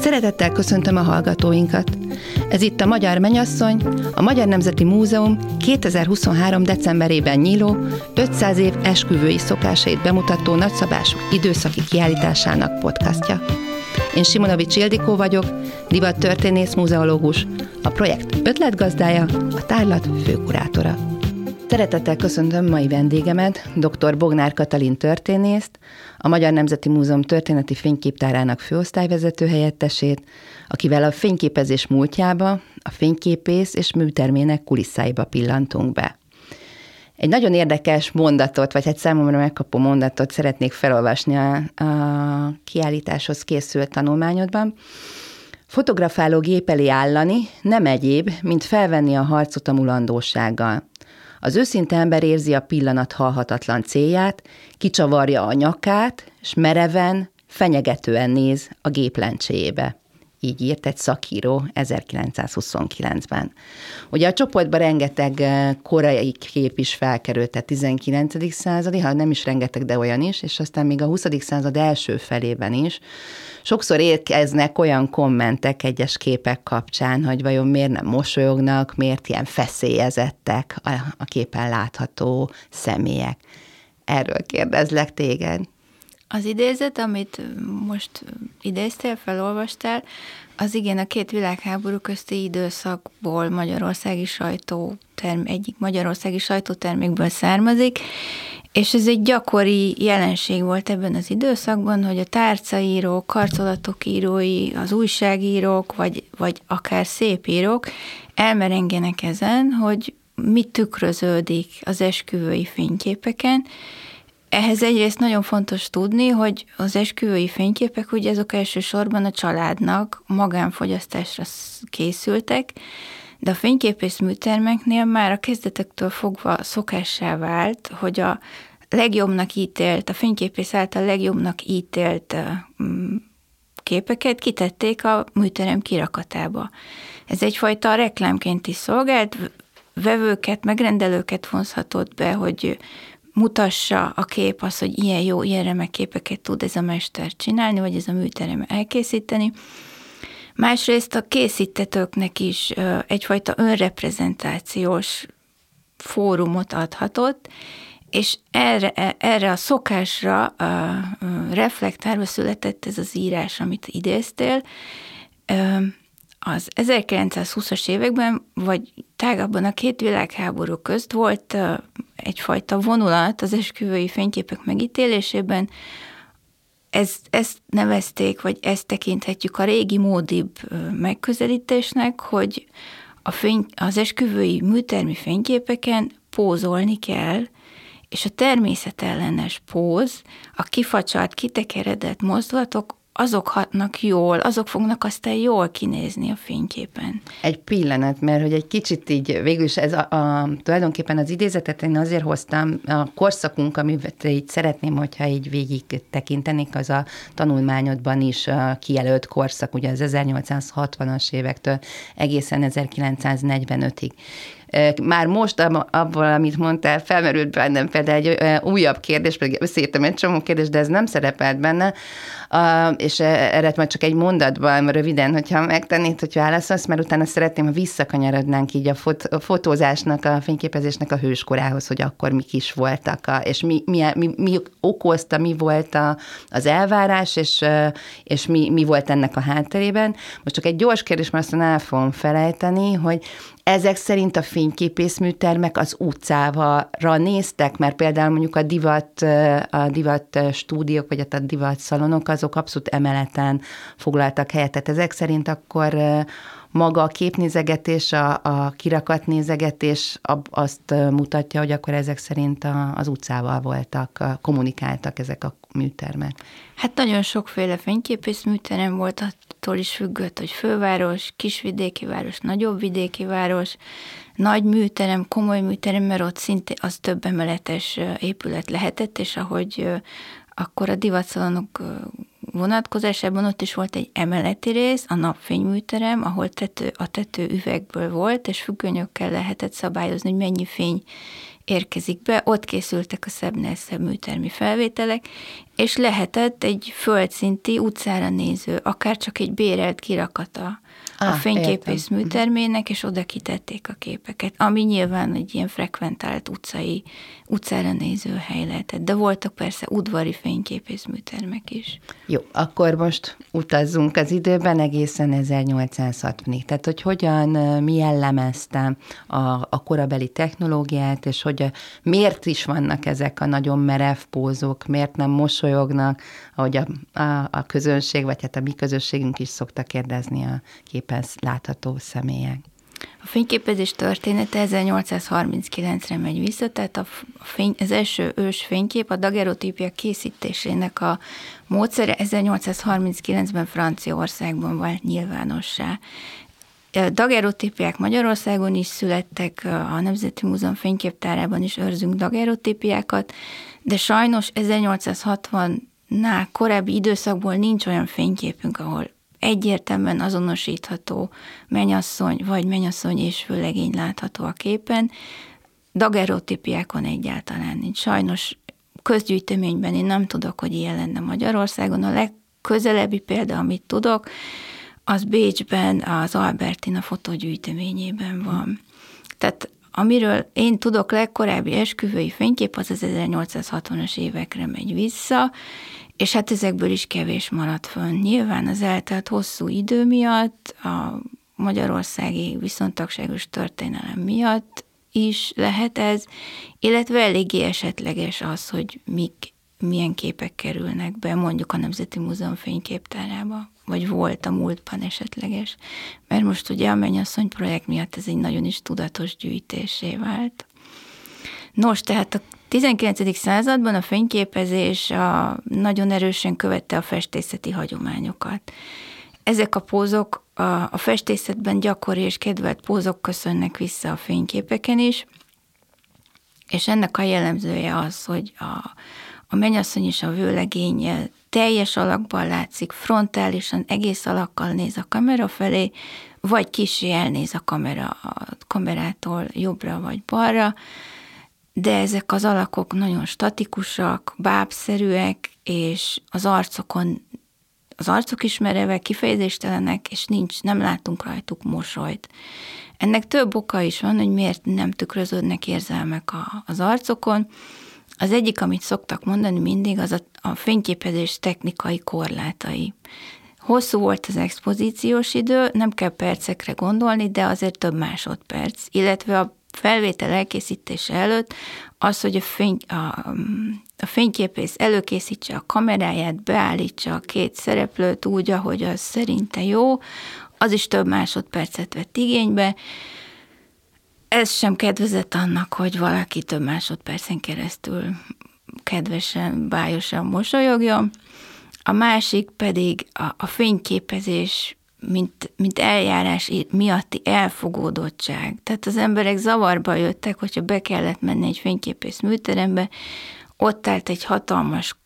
Szeretettel köszöntöm a hallgatóinkat. Ez itt a Magyar Menyasszony, a Magyar Nemzeti Múzeum 2023. decemberében nyíló 500 év esküvői szokásait bemutató nagyszabású időszaki kiállításának podcastja. Én Simonovics Ildikó vagyok, divattörténész muzeológus, a projekt ötletgazdája, a tárlat főkurátora. Szeretettel köszöntöm mai vendégemet, dr. Bognár Katalin történészt, a Magyar Nemzeti Múzeum történeti fényképtárának főosztályvezető helyettesét, akivel a fényképezés múltjába, a fényképész és műtermének kulisszáiba pillantunk be. Egy nagyon érdekes mondatot, vagy egy számomra megkapó mondatot szeretnék felolvasni a, a kiállításhoz készült tanulmányodban. Fotografáló gép elé állani nem egyéb, mint felvenni a harcot a mulandósággal. Az őszinte ember érzi a pillanat halhatatlan célját, kicsavarja a nyakát, és mereven, fenyegetően néz a gép lencséjébe. Így írt egy szakíró 1929-ben. Ugye a csoportban rengeteg eh, korai kép is felkerült, tehát 19. századi, ha nem is rengeteg, de olyan is, és aztán még a 20. század első felében is. Sokszor érkeznek olyan kommentek egyes képek kapcsán, hogy vajon miért nem mosolyognak, miért ilyen feszélyezettek a, képen látható személyek. Erről kérdezlek téged. Az idézet, amit most idéztél, felolvastál, az igen a két világháború közti időszakból magyarországi sajtó term, egyik magyarországi sajtótermékből származik, és ez egy gyakori jelenség volt ebben az időszakban, hogy a tárcaírók, karcolatok írói, az újságírók, vagy, vagy akár szépírók elmerengenek ezen, hogy mit tükröződik az esküvői fényképeken, ehhez egyrészt nagyon fontos tudni, hogy az esküvői fényképek, ugye azok elsősorban a családnak magánfogyasztásra készültek, de a fényképész műtermeknél már a kezdetektől fogva szokássá vált, hogy a legjobbnak ítélt, a fényképész által legjobbnak ítélt mm, képeket kitették a műterem kirakatába. Ez egyfajta reklámként is szolgált, vevőket, megrendelőket vonzhatott be, hogy mutassa a kép az, hogy ilyen jó, ilyen remek képeket tud ez a mester csinálni, vagy ez a műterem elkészíteni. Másrészt a készítetőknek is egyfajta önreprezentációs fórumot adhatott, és erre, erre a szokásra reflektálva született ez az írás, amit idéztél. Az 1920-as években, vagy tágabban a két világháború közt volt egyfajta vonulat az esküvői fényképek megítélésében, ezt, ezt nevezték, vagy ezt tekinthetjük a régi módibb megközelítésnek, hogy a fény, az esküvői műtermi fényképeken pózolni kell, és a természetellenes póz, a kifacsart, kitekeredett mozdulatok azok hatnak jól, azok fognak aztán jól kinézni a fényképen. Egy pillanat, mert hogy egy kicsit így, végül is ez a, a, tulajdonképpen az idézetet én azért hoztam, a korszakunk, amit így szeretném, hogyha így végig tekintenék, az a tanulmányodban is a kijelölt korszak, ugye az 1860-as évektől egészen 1945-ig. Már most abból, amit mondtál, felmerült bennem például egy újabb kérdés, pedig összeírtam egy csomó kérdés, de ez nem szerepelt benne, és erre majd csak egy mondatban, röviden, hogyha megtennéd, hogy válaszolsz, mert utána szeretném, ha visszakanyarodnánk így a, fot- a fotózásnak, a fényképezésnek a hőskorához, hogy akkor mik is voltak, a, és mi, mi, mi, mi okozta, mi volt a, az elvárás, és, és mi, mi volt ennek a hátterében. Most csak egy gyors kérdés, mert aztán el fogom felejteni, hogy ezek szerint a fényképészműtermek az utcára néztek, mert például mondjuk a divat, a divat stúdiók, vagy a divat szalonok, azok abszolút emeleten foglaltak helyet. Tehát ezek szerint akkor maga a képnézegetés, a, a kirakat nézegetés azt mutatja, hogy akkor ezek szerint a, az utcával voltak, kommunikáltak ezek a műtermek. Hát nagyon sokféle fényképész műterem volt, attól is függött, hogy főváros, kisvidéki város, nagyobb vidéki város, nagy műterem, komoly műterem, mert ott szinte az több emeletes épület lehetett, és ahogy akkor a divatszalonok vonatkozásában ott is volt egy emeleti rész, a napfényműterem, ahol tető, a tető üvegből volt, és függönyökkel lehetett szabályozni, hogy mennyi fény érkezik be, ott készültek a szebbnél szebb műtermi felvételek, és lehetett egy földszinti utcára néző, akár csak egy bérelt kirakata ah, a fényképész értem. műtermének, és oda kitették a képeket, ami nyilván egy ilyen frekventált utcai, utcára néző hely lehetett. De voltak persze udvari fényképész műtermek is. Jó, akkor most utazzunk az időben egészen 1860-ig. Tehát, hogy hogyan, mi jellemezte a, a korabeli technológiát, és hogy miért is vannak ezek a nagyon merev pózok, miért nem mosolyognak, ahogy a, a, a közönség, vagy hát a mi közösségünk is szokta kérdezni a képen látható személyek. A fényképezés története 1839-re megy vissza, tehát a fény, az első ős fénykép a dagerotípia készítésének a módszere 1839-ben Franciaországban vált nyilvánossá. Dagerotípiák Magyarországon is születtek, a Nemzeti Múzeum fényképtárában is őrzünk dagerotípiákat, de sajnos 1860-nál korábbi időszakból nincs olyan fényképünk, ahol egyértelműen azonosítható menyasszony vagy menyasszony és főlegény látható a képen, dagerotípiákon egyáltalán nincs. Sajnos közgyűjteményben én nem tudok, hogy ilyen lenne Magyarországon. A legközelebbi példa, amit tudok, az Bécsben, az Albertina fotógyűjteményében van. Tehát amiről én tudok legkorábbi esküvői fénykép, az az 1860-as évekre megy vissza, és hát ezekből is kevés maradt fönn. Nyilván az eltelt hosszú idő miatt, a magyarországi viszontagságos történelem miatt is lehet ez, illetve eléggé esetleges az, hogy mik, milyen képek kerülnek be mondjuk a Nemzeti Múzeum fényképtárába, vagy volt a múltban esetleges. Mert most ugye a Mennyasszony projekt miatt ez egy nagyon is tudatos gyűjtésé vált. Nos, tehát a 19. században a fényképezés a, nagyon erősen követte a festészeti hagyományokat. Ezek a pózok a, a festészetben gyakori és kedvelt pózok köszönnek vissza a fényképeken is, és ennek a jellemzője az, hogy a, a mennyasszony és a vőlegény teljes alakban látszik, frontálisan, egész alakkal néz a kamera felé, vagy kicsi elnéz a kamera a kamerától jobbra vagy balra, de ezek az alakok nagyon statikusak, bábszerűek, és az arcokon az arcok is merevek, kifejezéstelenek, és nincs, nem látunk rajtuk mosolyt. Ennek több oka is van, hogy miért nem tükröződnek érzelmek a, az arcokon. Az egyik, amit szoktak mondani mindig, az a, a fényképezés technikai korlátai. Hosszú volt az expozíciós idő, nem kell percekre gondolni, de azért több másodperc, illetve a felvétel elkészítése előtt az, hogy a, fény, a, a fényképész előkészítse a kameráját, beállítsa a két szereplőt úgy, ahogy az szerinte jó, az is több másodpercet vett igénybe. Ez sem kedvezett annak, hogy valaki több másodpercen keresztül kedvesen, bájosan mosolyogjon. A másik pedig a, a fényképezés mint, mint eljárás miatti elfogódottság. Tehát az emberek zavarba jöttek, hogyha be kellett menni egy fényképész műterembe, ott állt egy hatalmas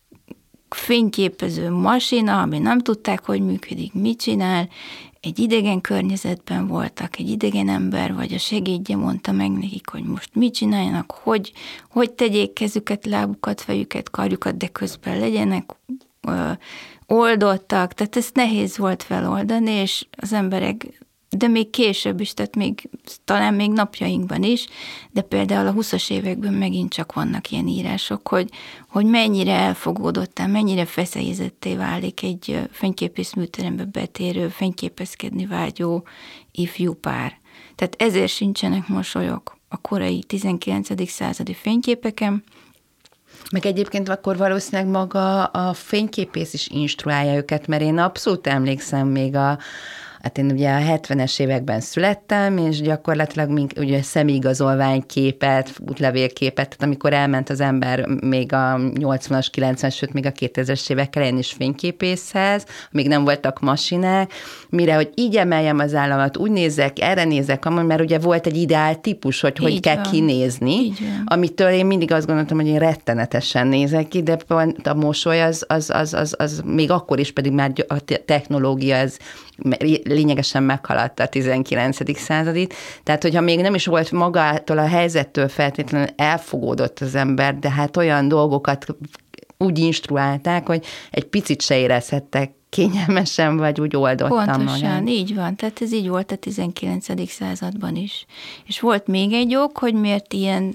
fényképező masina, ami nem tudták, hogy működik, mit csinál, egy idegen környezetben voltak, egy idegen ember, vagy a segédje mondta meg nekik, hogy most mit csináljanak, hogy, hogy tegyék kezüket, lábukat, fejüket, karjukat, de közben legyenek oldottak, tehát ezt nehéz volt feloldani, és az emberek, de még később is, tehát még talán még napjainkban is, de például a 20-as években megint csak vannak ilyen írások, hogy, hogy mennyire elfogódottál, mennyire feszélyezetté válik egy fényképész műterembe betérő, fényképezkedni vágyó ifjú pár. Tehát ezért sincsenek mosolyok a korai 19. századi fényképeken, meg egyébként akkor valószínűleg maga a fényképész is instruálja őket, mert én abszolút emlékszem még a, Hát én ugye a 70-es években születtem, és gyakorlatilag mink, ugye személyigazolványképet, útlevélképet, tehát amikor elment az ember még a 80-as, 90-es, sőt még a 2000-es évek elején is fényképészhez, még nem voltak masinák, mire, hogy így emeljem az államat, úgy nézek, erre nézek, amúgy, mert ugye volt egy ideál típus, hogy hogy így kell van. kinézni, amitől én mindig azt gondoltam, hogy én rettenetesen nézek ki, de a mosoly az, az, az, az, az még akkor is pedig már a technológia ez lényegesen meghaladta a 19. századit. Tehát, hogyha még nem is volt magától a helyzettől feltétlenül elfogódott az ember, de hát olyan dolgokat úgy instruálták, hogy egy picit se érezhettek kényelmesen, vagy úgy oldottam Pontosan, magán. így van. Tehát ez így volt a 19. században is. És volt még egy ok, hogy miért ilyen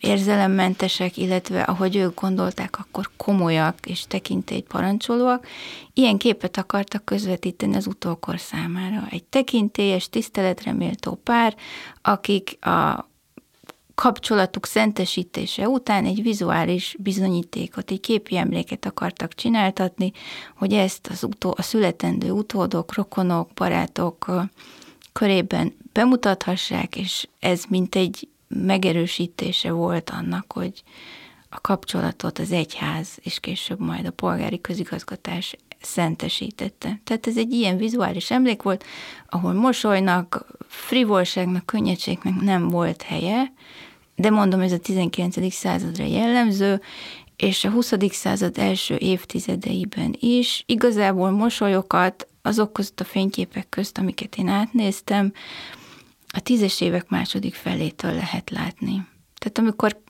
érzelemmentesek, illetve ahogy ők gondolták, akkor komolyak és tekintélyt parancsolóak, ilyen képet akartak közvetíteni az utókor számára. Egy tekintélyes, tiszteletreméltó pár, akik a kapcsolatuk szentesítése után egy vizuális bizonyítékot, egy képi emléket akartak csináltatni, hogy ezt az utó, a születendő utódok, rokonok, barátok körében bemutathassák, és ez mint egy megerősítése volt annak, hogy a kapcsolatot az egyház, és később majd a polgári közigazgatás szentesítette. Tehát ez egy ilyen vizuális emlék volt, ahol mosolynak, frivolságnak, könnyedségnek nem volt helye, de mondom, ez a 19. századra jellemző, és a 20. század első évtizedeiben is igazából mosolyokat azok között a fényképek közt, amiket én átnéztem, a tízes évek második felétől lehet látni. Tehát amikor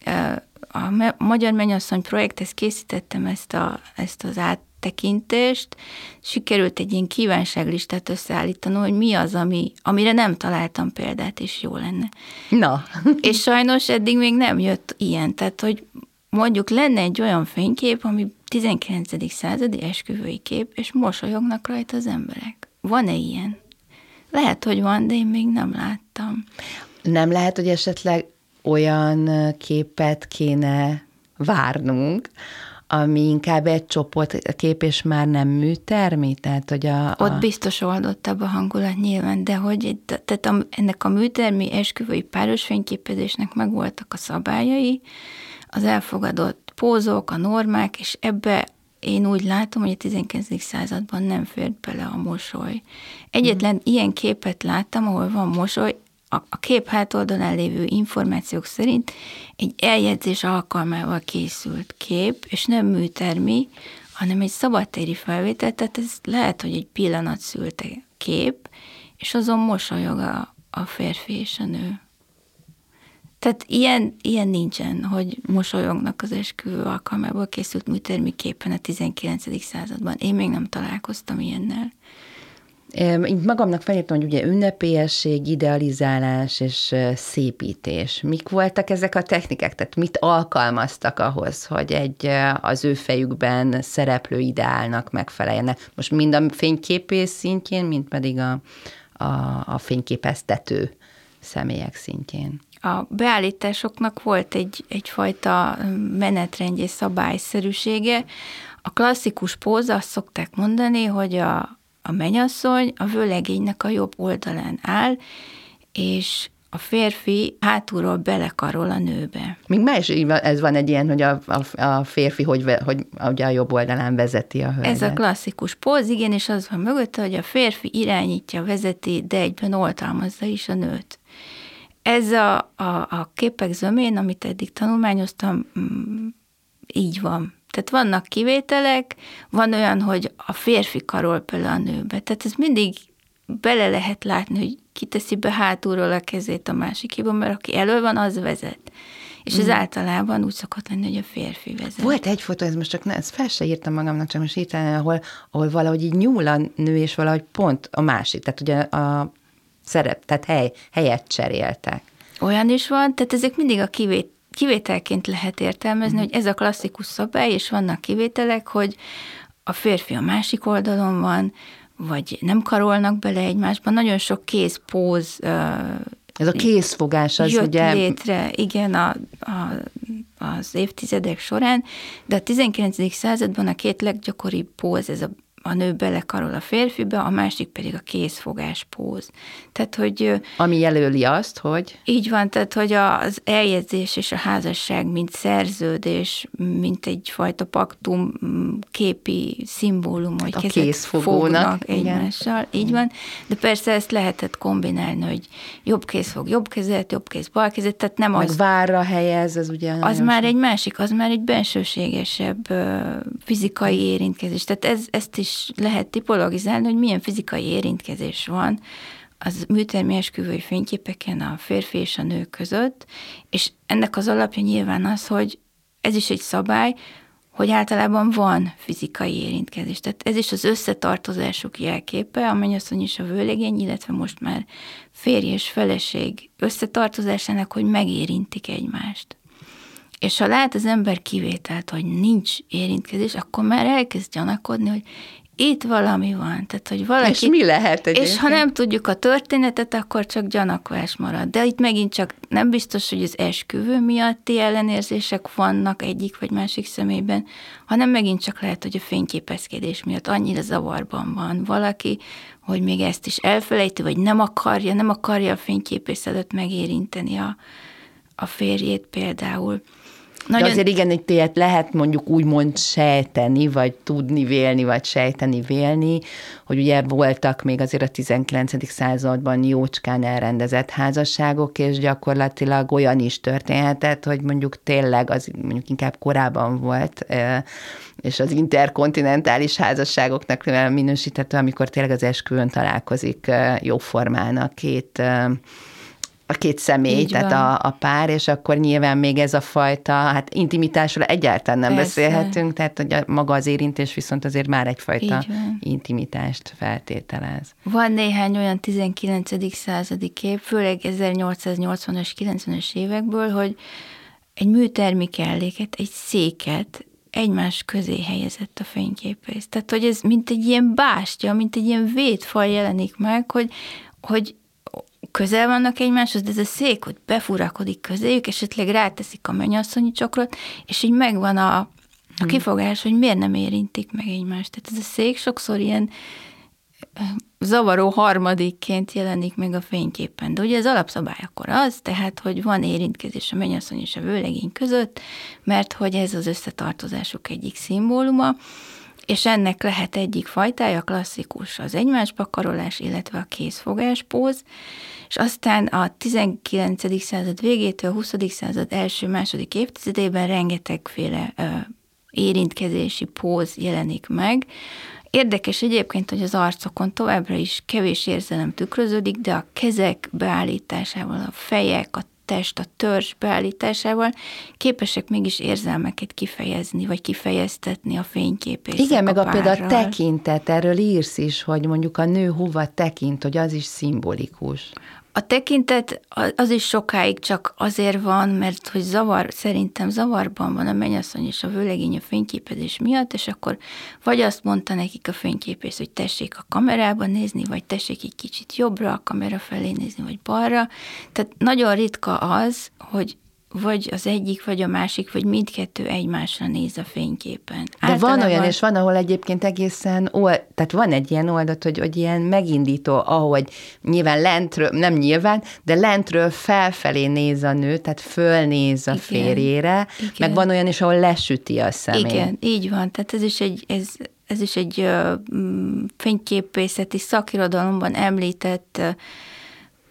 a Magyar Mennyasszony projekthez készítettem ezt, a, ezt az át, tekintést, sikerült egy ilyen kívánságlistát összeállítanom, hogy mi az, ami, amire nem találtam példát, és jó lenne. Na. és sajnos eddig még nem jött ilyen, tehát hogy mondjuk lenne egy olyan fénykép, ami 19. századi esküvői kép, és mosolyognak rajta az emberek. Van-e ilyen? Lehet, hogy van, de én még nem láttam. Nem lehet, hogy esetleg olyan képet kéne várnunk, ami inkább egy csoportkép, és már nem műtermi? Tehát, hogy a, a... Ott biztos oldottabb a hangulat nyilván, de hogy tehát a, ennek a műtermi esküvői páros fényképezésnek megvoltak a szabályai, az elfogadott pózok, a normák, és ebbe én úgy látom, hogy a 19. században nem fért bele a mosoly. Egyetlen mm. ilyen képet láttam, ahol van mosoly, a, a kép hátoldalán lévő információk szerint egy eljegyzés alkalmával készült kép, és nem műtermi, hanem egy szabadtéri felvétel, tehát ez lehet, hogy egy pillanat szülte kép, és azon mosolyog a, a férfi és a nő. Tehát ilyen, ilyen nincsen, hogy mosolyognak az esküvő alkalmából készült műtermi képen a 19. században. Én még nem találkoztam ilyennel. Én magamnak felírtam, hogy ugye ünnepélyesség, idealizálás és szépítés. Mik voltak ezek a technikák? Tehát mit alkalmaztak ahhoz, hogy egy az ő fejükben szereplő ideálnak megfeleljenek? Most mind a fényképész szintjén, mind pedig a, a, a fényképeztető személyek szintjén. A beállításoknak volt egy, egyfajta menetrendje, szabályszerűsége. A klasszikus póza azt szokták mondani, hogy a, a menyasszony a vőlegénynek a jobb oldalán áll, és a férfi hátulról belekarol a nőbe. Még más ez van egy ilyen, hogy a, a, a férfi hogy, hogy ugye a jobb oldalán vezeti a hölgyet. Ez a klasszikus póz, igen, és az van mögötte, hogy a férfi irányítja, vezeti, de egyben oltalmazza is a nőt. Ez a, a, a képek zömén, amit eddig tanulmányoztam, mm, így van. Tehát vannak kivételek, van olyan, hogy a férfi karol például a nőbe. Tehát ez mindig bele lehet látni, hogy kiteszi be hátulról a kezét a másikéba, mert aki elő van, az vezet. És ez mm. általában úgy szokott lenni, hogy a férfi vezet. Volt egy fotó, ez most csak ne, ezt fel se írtam magamnak, csak most írtam, ahol, ahol valahogy így nyúl a nő, és valahogy pont a másik. Tehát ugye a szerep, tehát hely, helyet cseréltek. Olyan is van, tehát ezek mindig a kivét, kivételként lehet értelmezni, mm. hogy ez a klasszikus szabály, és vannak kivételek, hogy a férfi a másik oldalon van, vagy nem karolnak bele egymásban. Nagyon sok kézpóz ez a készfogás az jött ugye... létre, igen, a, a, az évtizedek során, de a 19. században a két leggyakoribb póz, ez a a nő belekarol a férfibe, a másik pedig a kézfogás póz. Tehát, hogy... Ami jelöli azt, hogy... Így van, tehát, hogy az eljegyzés és a házasság, mint szerződés, mint egyfajta paktum képi szimbólum, hogy a kezek fognak egymással, igen. így van. De persze ezt lehetett kombinálni, hogy jobb kéz fog jobb kezet, jobb kéz bal kezet, tehát nem Meg az... várra helyez, ez ugye... Az már egy másik, az már egy bensőségesebb fizikai érintkezés. Tehát ez, ezt is is lehet tipologizálni, hogy milyen fizikai érintkezés van az műtermi esküvői fényképeken a férfi és a nő között, és ennek az alapja nyilván az, hogy ez is egy szabály, hogy általában van fizikai érintkezés. Tehát ez is az összetartozásuk jelképe, a mennyasszony és a vőlegény, illetve most már férj és feleség összetartozásának, hogy megérintik egymást. És ha lát az ember kivételt, hogy nincs érintkezés, akkor már elkezd gyanakodni, hogy itt valami van. Tehát, hogy valaki, és mi lehet egyébként? És ha nem tudjuk a történetet, akkor csak gyanakvás marad. De itt megint csak nem biztos, hogy az esküvő miatti ellenérzések vannak egyik vagy másik személyben, hanem megint csak lehet, hogy a fényképezkedés miatt annyira zavarban van valaki, hogy még ezt is elfelejti, vagy nem akarja, nem akarja a fényképész előtt megérinteni a, a férjét például. Nagyon... De azért igen, hogy téhet lehet mondjuk úgymond sejteni, vagy tudni vélni, vagy sejteni vélni, hogy ugye voltak még azért a 19. században jócskán elrendezett házasságok, és gyakorlatilag olyan is történhetett, hogy mondjuk tényleg az mondjuk inkább korábban volt, és az interkontinentális házasságoknak minősíthető, amikor tényleg az esküvőn találkozik jóformán a két a két személy, Így tehát a, a pár, és akkor nyilván még ez a fajta, hát intimitásról egyáltalán nem Persze. beszélhetünk, tehát hogy a, maga az érintés viszont azért már egyfajta intimitást feltételez. Van néhány olyan 19. századi kép, főleg 1880-as, 90-es évekből, hogy egy műtermi kelléket, egy széket egymás közé helyezett a fényképész. Tehát, hogy ez mint egy ilyen bástya, mint egy ilyen védfal jelenik meg, hogy, hogy közel vannak egymáshoz, de ez a szék, hogy befurakodik közéjük, esetleg ráteszik a mennyasszonyi csokrot, és így megvan a, a hmm. kifogás, hogy miért nem érintik meg egymást. Tehát ez a szék sokszor ilyen zavaró harmadikként jelenik meg a fényképen. De ugye az alapszabály akkor az, tehát, hogy van érintkezés a mennyasszony és a vőlegény között, mert hogy ez az összetartozásuk egyik szimbóluma, és ennek lehet egyik fajtája klasszikus az egymásba karolás, illetve a kézfogás póz, és aztán a 19. század végétől a 20. század első-második évtizedében rengetegféle ö, érintkezési póz jelenik meg. Érdekes egyébként, hogy az arcokon továbbra is kevés érzelem tükröződik, de a kezek beállításával, a fejek, a test, a törzs beállításával képesek mégis érzelmeket kifejezni, vagy kifejeztetni a fényképészek Igen, meg a, a például a tekintet, erről írsz is, hogy mondjuk a nő hova tekint, hogy az is szimbolikus. A tekintet az is sokáig csak azért van, mert hogy zavar, szerintem zavarban van a mennyasszony és a vőlegény a fényképezés miatt, és akkor vagy azt mondta nekik a fényképész, hogy tessék a kamerába nézni, vagy tessék egy kicsit jobbra a kamera felé nézni, vagy balra. Tehát nagyon ritka az, hogy vagy az egyik, vagy a másik, vagy mindkettő egymásra néz a fényképen. De Általában... van olyan, és van, ahol egyébként egészen, old, tehát van egy ilyen oldalt, hogy, hogy ilyen megindító, ahogy nyilván lentről, nem nyilván, de lentről felfelé néz a nő, tehát fölnéz a Igen. férjére, Igen. meg van olyan is, ahol lesüti a szemét. Igen, így van, tehát ez is egy, ez, ez is egy uh, fényképészeti szakirodalomban említett uh,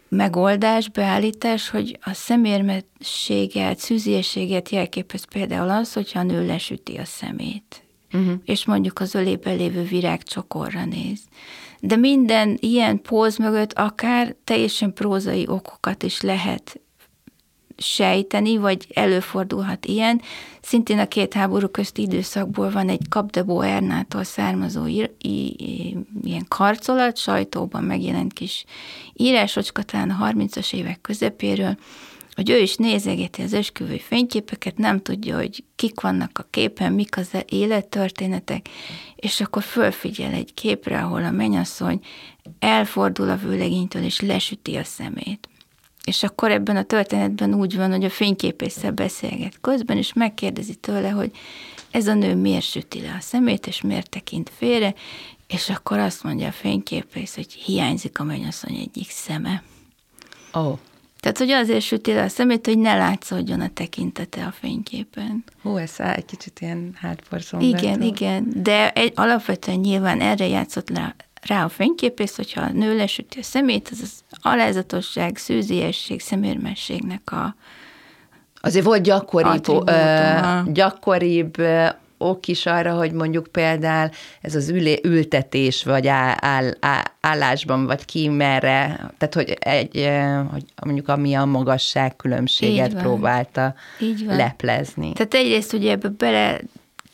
megoldás, beállítás, hogy a szemérmességet, szűziességet jelképez például az, hogyha a nő lesüti a szemét, uh-huh. és mondjuk az ölébe lévő virág csokorra néz. De minden ilyen póz mögött akár teljesen prózai okokat is lehet sejteni, vagy előfordulhat ilyen. Szintén a két háború közti időszakból van egy Capdebo Ernától származó ír, í, í, ilyen karcolat, sajtóban megjelent kis írásocska, talán a 30-as évek közepéről, hogy ő is nézegeti az esküvői fényképeket, nem tudja, hogy kik vannak a képen, mik az élettörténetek, és akkor fölfigyel egy képre, ahol a mennyasszony elfordul a vőlegénytől, és lesüti a szemét. És akkor ebben a történetben úgy van, hogy a fényképésszel beszélget közben, és megkérdezi tőle, hogy ez a nő miért süti le a szemét, és miért tekint félre, és akkor azt mondja a fényképész, hogy hiányzik a mennyasszony egyik szeme. Ó. Oh. Tehát, hogy azért süti le a szemét, hogy ne látszódjon a tekintete a fényképen. Hú, ez egy kicsit ilyen hátborzom. Igen, igen, de egy, alapvetően nyilván erre játszott le rá a fényképész, hogyha a nő lesüti a szemét, az az alázatosság, szűziesség, szemérmességnek a Azért volt gyakoribb, ö, gyakoribb ok is arra, hogy mondjuk például ez az ülé, ültetés, vagy áll, áll, áll, állásban, vagy ki merre, tehát hogy, egy, hogy mondjuk ami a magasság különbséget próbálta Így van. leplezni. Tehát egyrészt ugye ebbe bele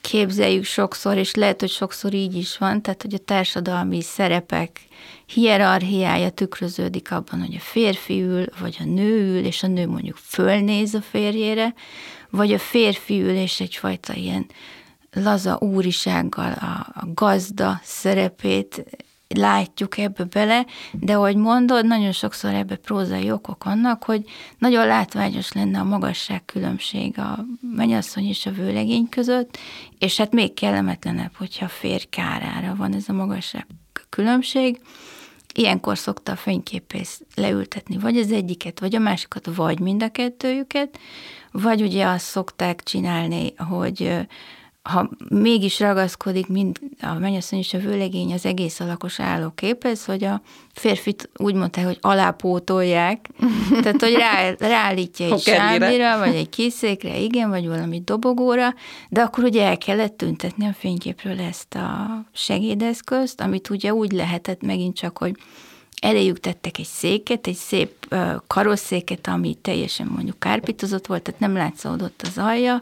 képzeljük sokszor, és lehet, hogy sokszor így is van, tehát hogy a társadalmi szerepek hierarchiája tükröződik abban, hogy a férfi ül, vagy a nő ül, és a nő mondjuk fölnéz a férjére, vagy a férfi ül, és egyfajta ilyen laza úrisággal a, a gazda szerepét látjuk ebbe bele, de ahogy mondod, nagyon sokszor ebbe prózai okok vannak, hogy nagyon látványos lenne a magasság különbség a mennyasszony és a vőlegény között, és hát még kellemetlenebb, hogyha a férj kárára van ez a magasság különbség. Ilyenkor szokta a fényképész leültetni vagy az egyiket, vagy a másikat, vagy mind a kettőjüket, vagy ugye azt szokták csinálni, hogy ha mégis ragaszkodik mind a mennyasszony és a vőlegény az egész alakos állóképhez, hogy a férfit úgy mondták, hogy alápótolják, tehát hogy rá, ráállítja egy sámbira, vagy egy készékre, igen, vagy valami dobogóra, de akkor ugye el kellett tüntetni a fényképről ezt a segédeszközt, amit ugye úgy lehetett megint csak, hogy eléjük tettek egy széket, egy szép karosszéket, ami teljesen mondjuk kárpitozott volt, tehát nem látszódott az alja,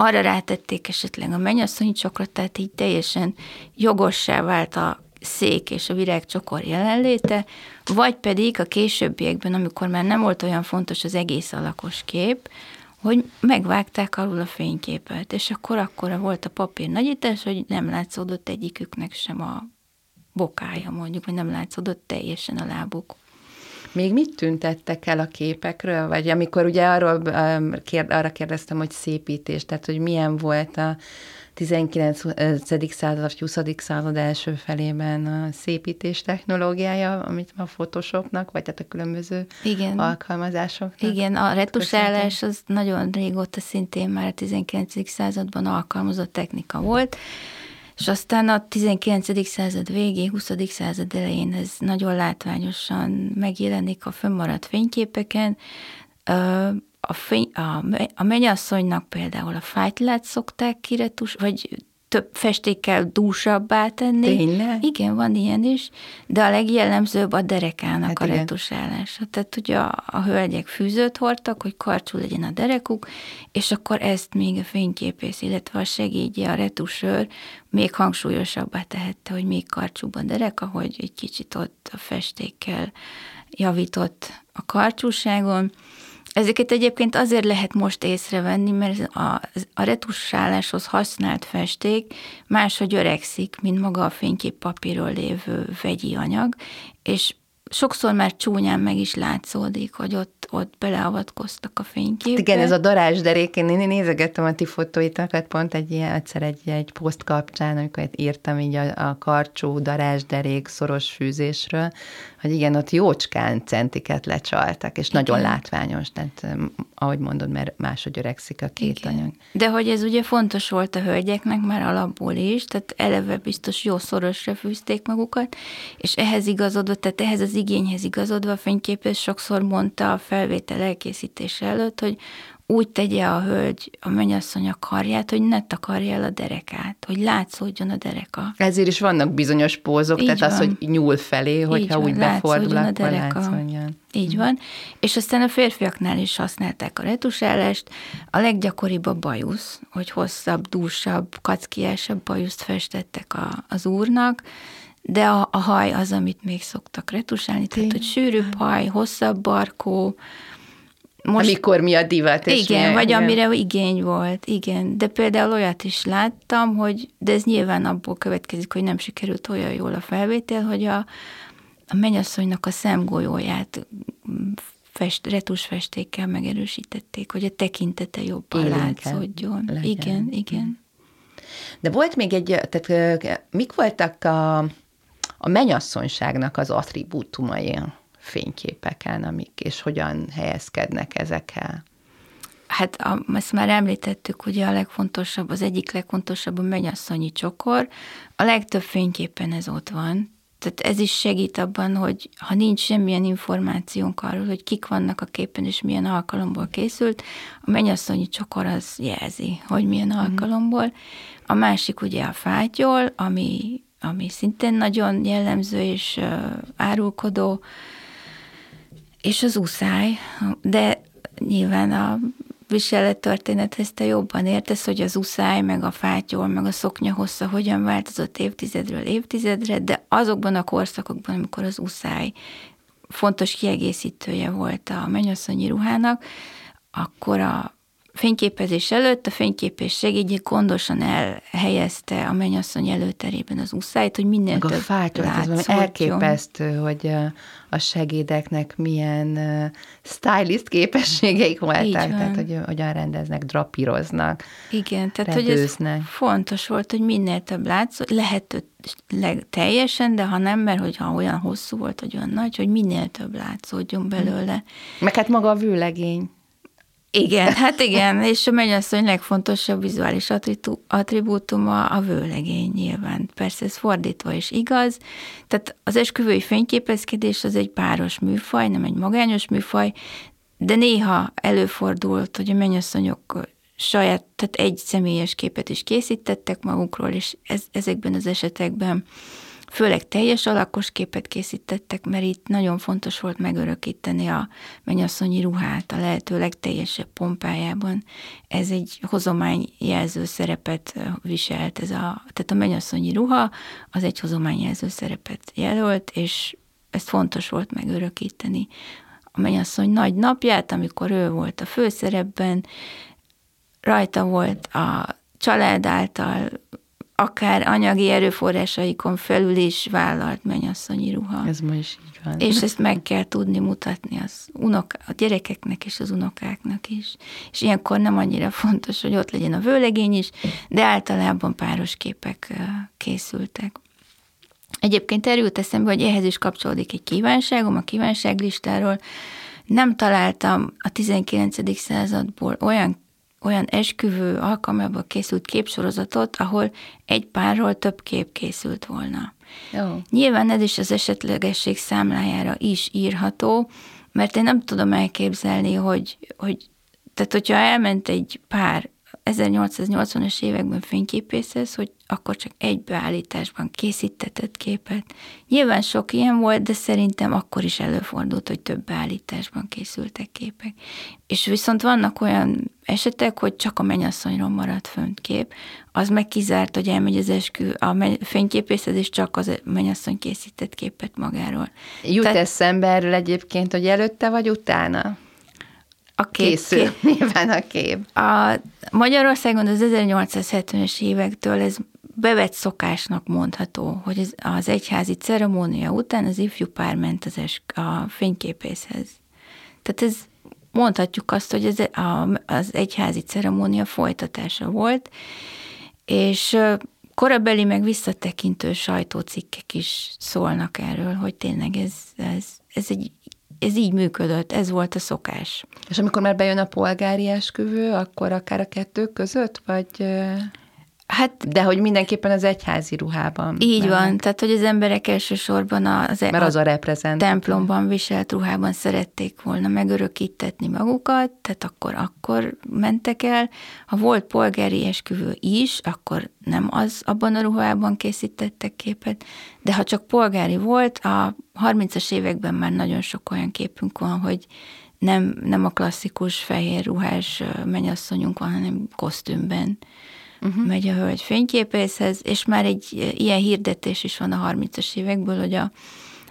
arra rátették esetleg a mennyasszonyi csokrot, tehát így teljesen jogossá vált a szék és a virágcsokor jelenléte, vagy pedig a későbbiekben, amikor már nem volt olyan fontos az egész alakos kép, hogy megvágták alul a fényképet, és akkor akkora volt a papír nagyítás, hogy nem látszódott egyiküknek sem a bokája mondjuk, vagy nem látszódott teljesen a lábuk. Még mit tüntettek el a képekről? Vagy amikor ugye arról, um, kérd, arra kérdeztem, hogy szépítés, tehát hogy milyen volt a 19. század, vagy 20. század első felében a szépítés technológiája, amit a Photoshopnak, vagy tehát a különböző Igen. alkalmazásoknak. Igen, a retusálás az nagyon régóta szintén már a 19. században alkalmazott technika volt, és aztán a 19. század végén, 20. század elején ez nagyon látványosan megjelenik a fönnmaradt fényképeken. A, fény, a, a mennyasszonynak például a fájtlát szokták kiretus, vagy több festékkel dúsabbá tenni. Tényleg? Igen, van ilyen is, de a legjellemzőbb a derekának hát a igen. retusálása. Tehát ugye a, a hölgyek fűzőt hordtak, hogy karcsú legyen a derekuk, és akkor ezt még a fényképész, illetve a segédje, a retusőr még hangsúlyosabbá tehette, hogy még karcsúbb a derek, ahogy egy kicsit ott a festékkel javított a karcsúságon. Ezeket egyébként azért lehet most észrevenni, mert a, a retussáláshoz használt festék máshogy öregszik, mint maga a fényképpapírról lévő vegyi anyag, és sokszor már csúnyán meg is látszódik, hogy ott, ott beleavatkoztak a fényképbe. Igen, ez a darázsderék, én nézegettem a ti fotóitokat, pont egy ilyen, egyszer egy, egy poszt kapcsán, amikor írtam így a, a karcsú darázsderék szoros fűzésről, hogy igen, ott jócskán centiket lecsaltak, és igen. nagyon látványos, tehát ahogy mondod, mert máshogy öregszik a két igen. anyag. De hogy ez ugye fontos volt a hölgyeknek már alapból is, tehát eleve biztos jó szorosra fűzték magukat, és ehhez igazodva, tehát ehhez az igényhez igazodva a fényképész sokszor mondta a felvétel elkészítése előtt, hogy úgy tegye a hölgy, a mennyasszony a karját, hogy ne takarja el a derekát, hogy látszódjon a dereka. Ezért is vannak bizonyos pózok, Így tehát van. az, hogy nyúl felé, hogyha úgy befordul, a dereka. látszódjon. Így van. És aztán a férfiaknál is használták a retusálást. A leggyakoribb a bajusz, hogy hosszabb, dúsabb, kackiásabb bajuszt festettek a, az úrnak, de a, a haj az, amit még szoktak retusálni, tehát hogy sűrűbb haj, hosszabb barkó, most, Amikor mi a divat. És igen, milyen, vagy igen. amire igény volt, igen. De például olyat is láttam, hogy, de ez nyilván abból következik, hogy nem sikerült olyan jól a felvétel, hogy a, a mennyasszonynak a szemgolyóját fest, retusfestékkel megerősítették, hogy a tekintete jobban Élénken látszódjon. Legyen. Igen, igen. De volt még egy, tehát mik voltak a, a mennyasszonyságnak az attribútumai? fényképeken, amik, és hogyan helyezkednek ezek el? Hát a, ezt már említettük, ugye a legfontosabb, az egyik legfontosabb a mennyasszonyi csokor. A legtöbb fényképen ez ott van, tehát ez is segít abban, hogy ha nincs semmilyen információnk arról, hogy kik vannak a képen, és milyen alkalomból készült, a mennyasszonyi csokor az jelzi, hogy milyen mm. alkalomból. A másik ugye a fátyol, ami, ami szintén nagyon jellemző és árulkodó, és az uszály, de nyilván a viselettörténethez te jobban értesz, hogy az uszály, meg a fátyol, meg a szoknya hossza hogyan változott évtizedről évtizedre, de azokban a korszakokban, amikor az uszály fontos kiegészítője volt a mennyasszonyi ruhának, akkor a fényképezés előtt a fényképés segédje gondosan elhelyezte a mennyasszony előterében az uszályt, hogy minél Meg több a fátyol, elképesztő, hogy a segédeknek milyen stylist képességeik voltak, tehát hogy hogyan rendeznek, drapíroznak, Igen, tehát redőznek. hogy ez fontos volt, hogy minél több látszó, lehet teljesen, de ha nem, mert hogyha olyan hosszú volt, hogy olyan nagy, hogy minél több látszódjon belőle. Meg hát maga a vőlegény. Igen, hát igen, és a mennyasszony legfontosabb vizuális attribútuma a vőlegény nyilván. Persze ez fordítva is igaz. Tehát az esküvői fényképezkedés az egy páros műfaj, nem egy magányos műfaj, de néha előfordult, hogy a mennyasszonyok saját, tehát egy személyes képet is készítettek magukról, és ez, ezekben az esetekben főleg teljes alakos képet készítettek, mert itt nagyon fontos volt megörökíteni a mennyasszonyi ruhát a lehető legteljesebb pompájában. Ez egy hozományjelző szerepet viselt, ez a, tehát a mennyasszonyi ruha az egy hozományjelző szerepet jelölt, és ezt fontos volt megörökíteni. A mennyasszony nagy napját, amikor ő volt a főszerepben, rajta volt a család által akár anyagi erőforrásaikon felül is vállalt mennyasszonyi ruha. Ez ma is így van. És ezt meg kell tudni mutatni az unok, a gyerekeknek és az unokáknak is. És ilyenkor nem annyira fontos, hogy ott legyen a vőlegény is, de általában páros képek készültek. Egyébként erült eszembe, hogy ehhez is kapcsolódik egy kívánságom, a kívánságlistáról. Nem találtam a 19. századból olyan olyan esküvő alkalmából készült képsorozatot, ahol egy párról több kép készült volna. Jó. Nyilván ez is az esetlegesség számlájára is írható, mert én nem tudom elképzelni, hogy, hogy tehát hogyha elment egy pár 1880-as években fényképészhez, hogy akkor csak egy beállításban készítetett képet. Nyilván sok ilyen volt, de szerintem akkor is előfordult, hogy több beállításban készültek képek. És viszont vannak olyan esetek, hogy csak a mennyasszonyról maradt fönt kép, az meg kizárt, hogy elmegy az eskü, a fényképészhez, és csak az mennyasszony készített képet magáról. Jut Tehát, eszembe erről egyébként, hogy előtte vagy utána? A kép, készül, kép. nyilván a kép. A Magyarországon az 1870-es évektől ez bevett szokásnak mondható, hogy az, az egyházi ceremónia után az ifjú pár ment az es, a fényképészhez. Tehát ez mondhatjuk azt, hogy ez a, az egyházi ceremónia folytatása volt, és korabeli meg visszatekintő sajtócikkek is szólnak erről, hogy tényleg ez, ez, ez egy ez így működött, ez volt a szokás. És amikor már bejön a polgári esküvő, akkor akár a kettő között, vagy... Hát, de hogy mindenképpen az egyházi ruhában. Így mennek. van, tehát hogy az emberek elsősorban az, Mert az a, a templomban viselt ruhában szerették volna megörökítetni magukat, tehát akkor, akkor mentek el. Ha volt polgári esküvő is, akkor nem az abban a ruhában készítettek képet, de ha csak polgári volt, a 30-as években már nagyon sok olyan képünk van, hogy nem, nem a klasszikus fehér ruhás mennyasszonyunk van, hanem kosztümben uh-huh. megy a hölgy fényképészhez, és már egy ilyen hirdetés is van a 30-as évekből, hogy a,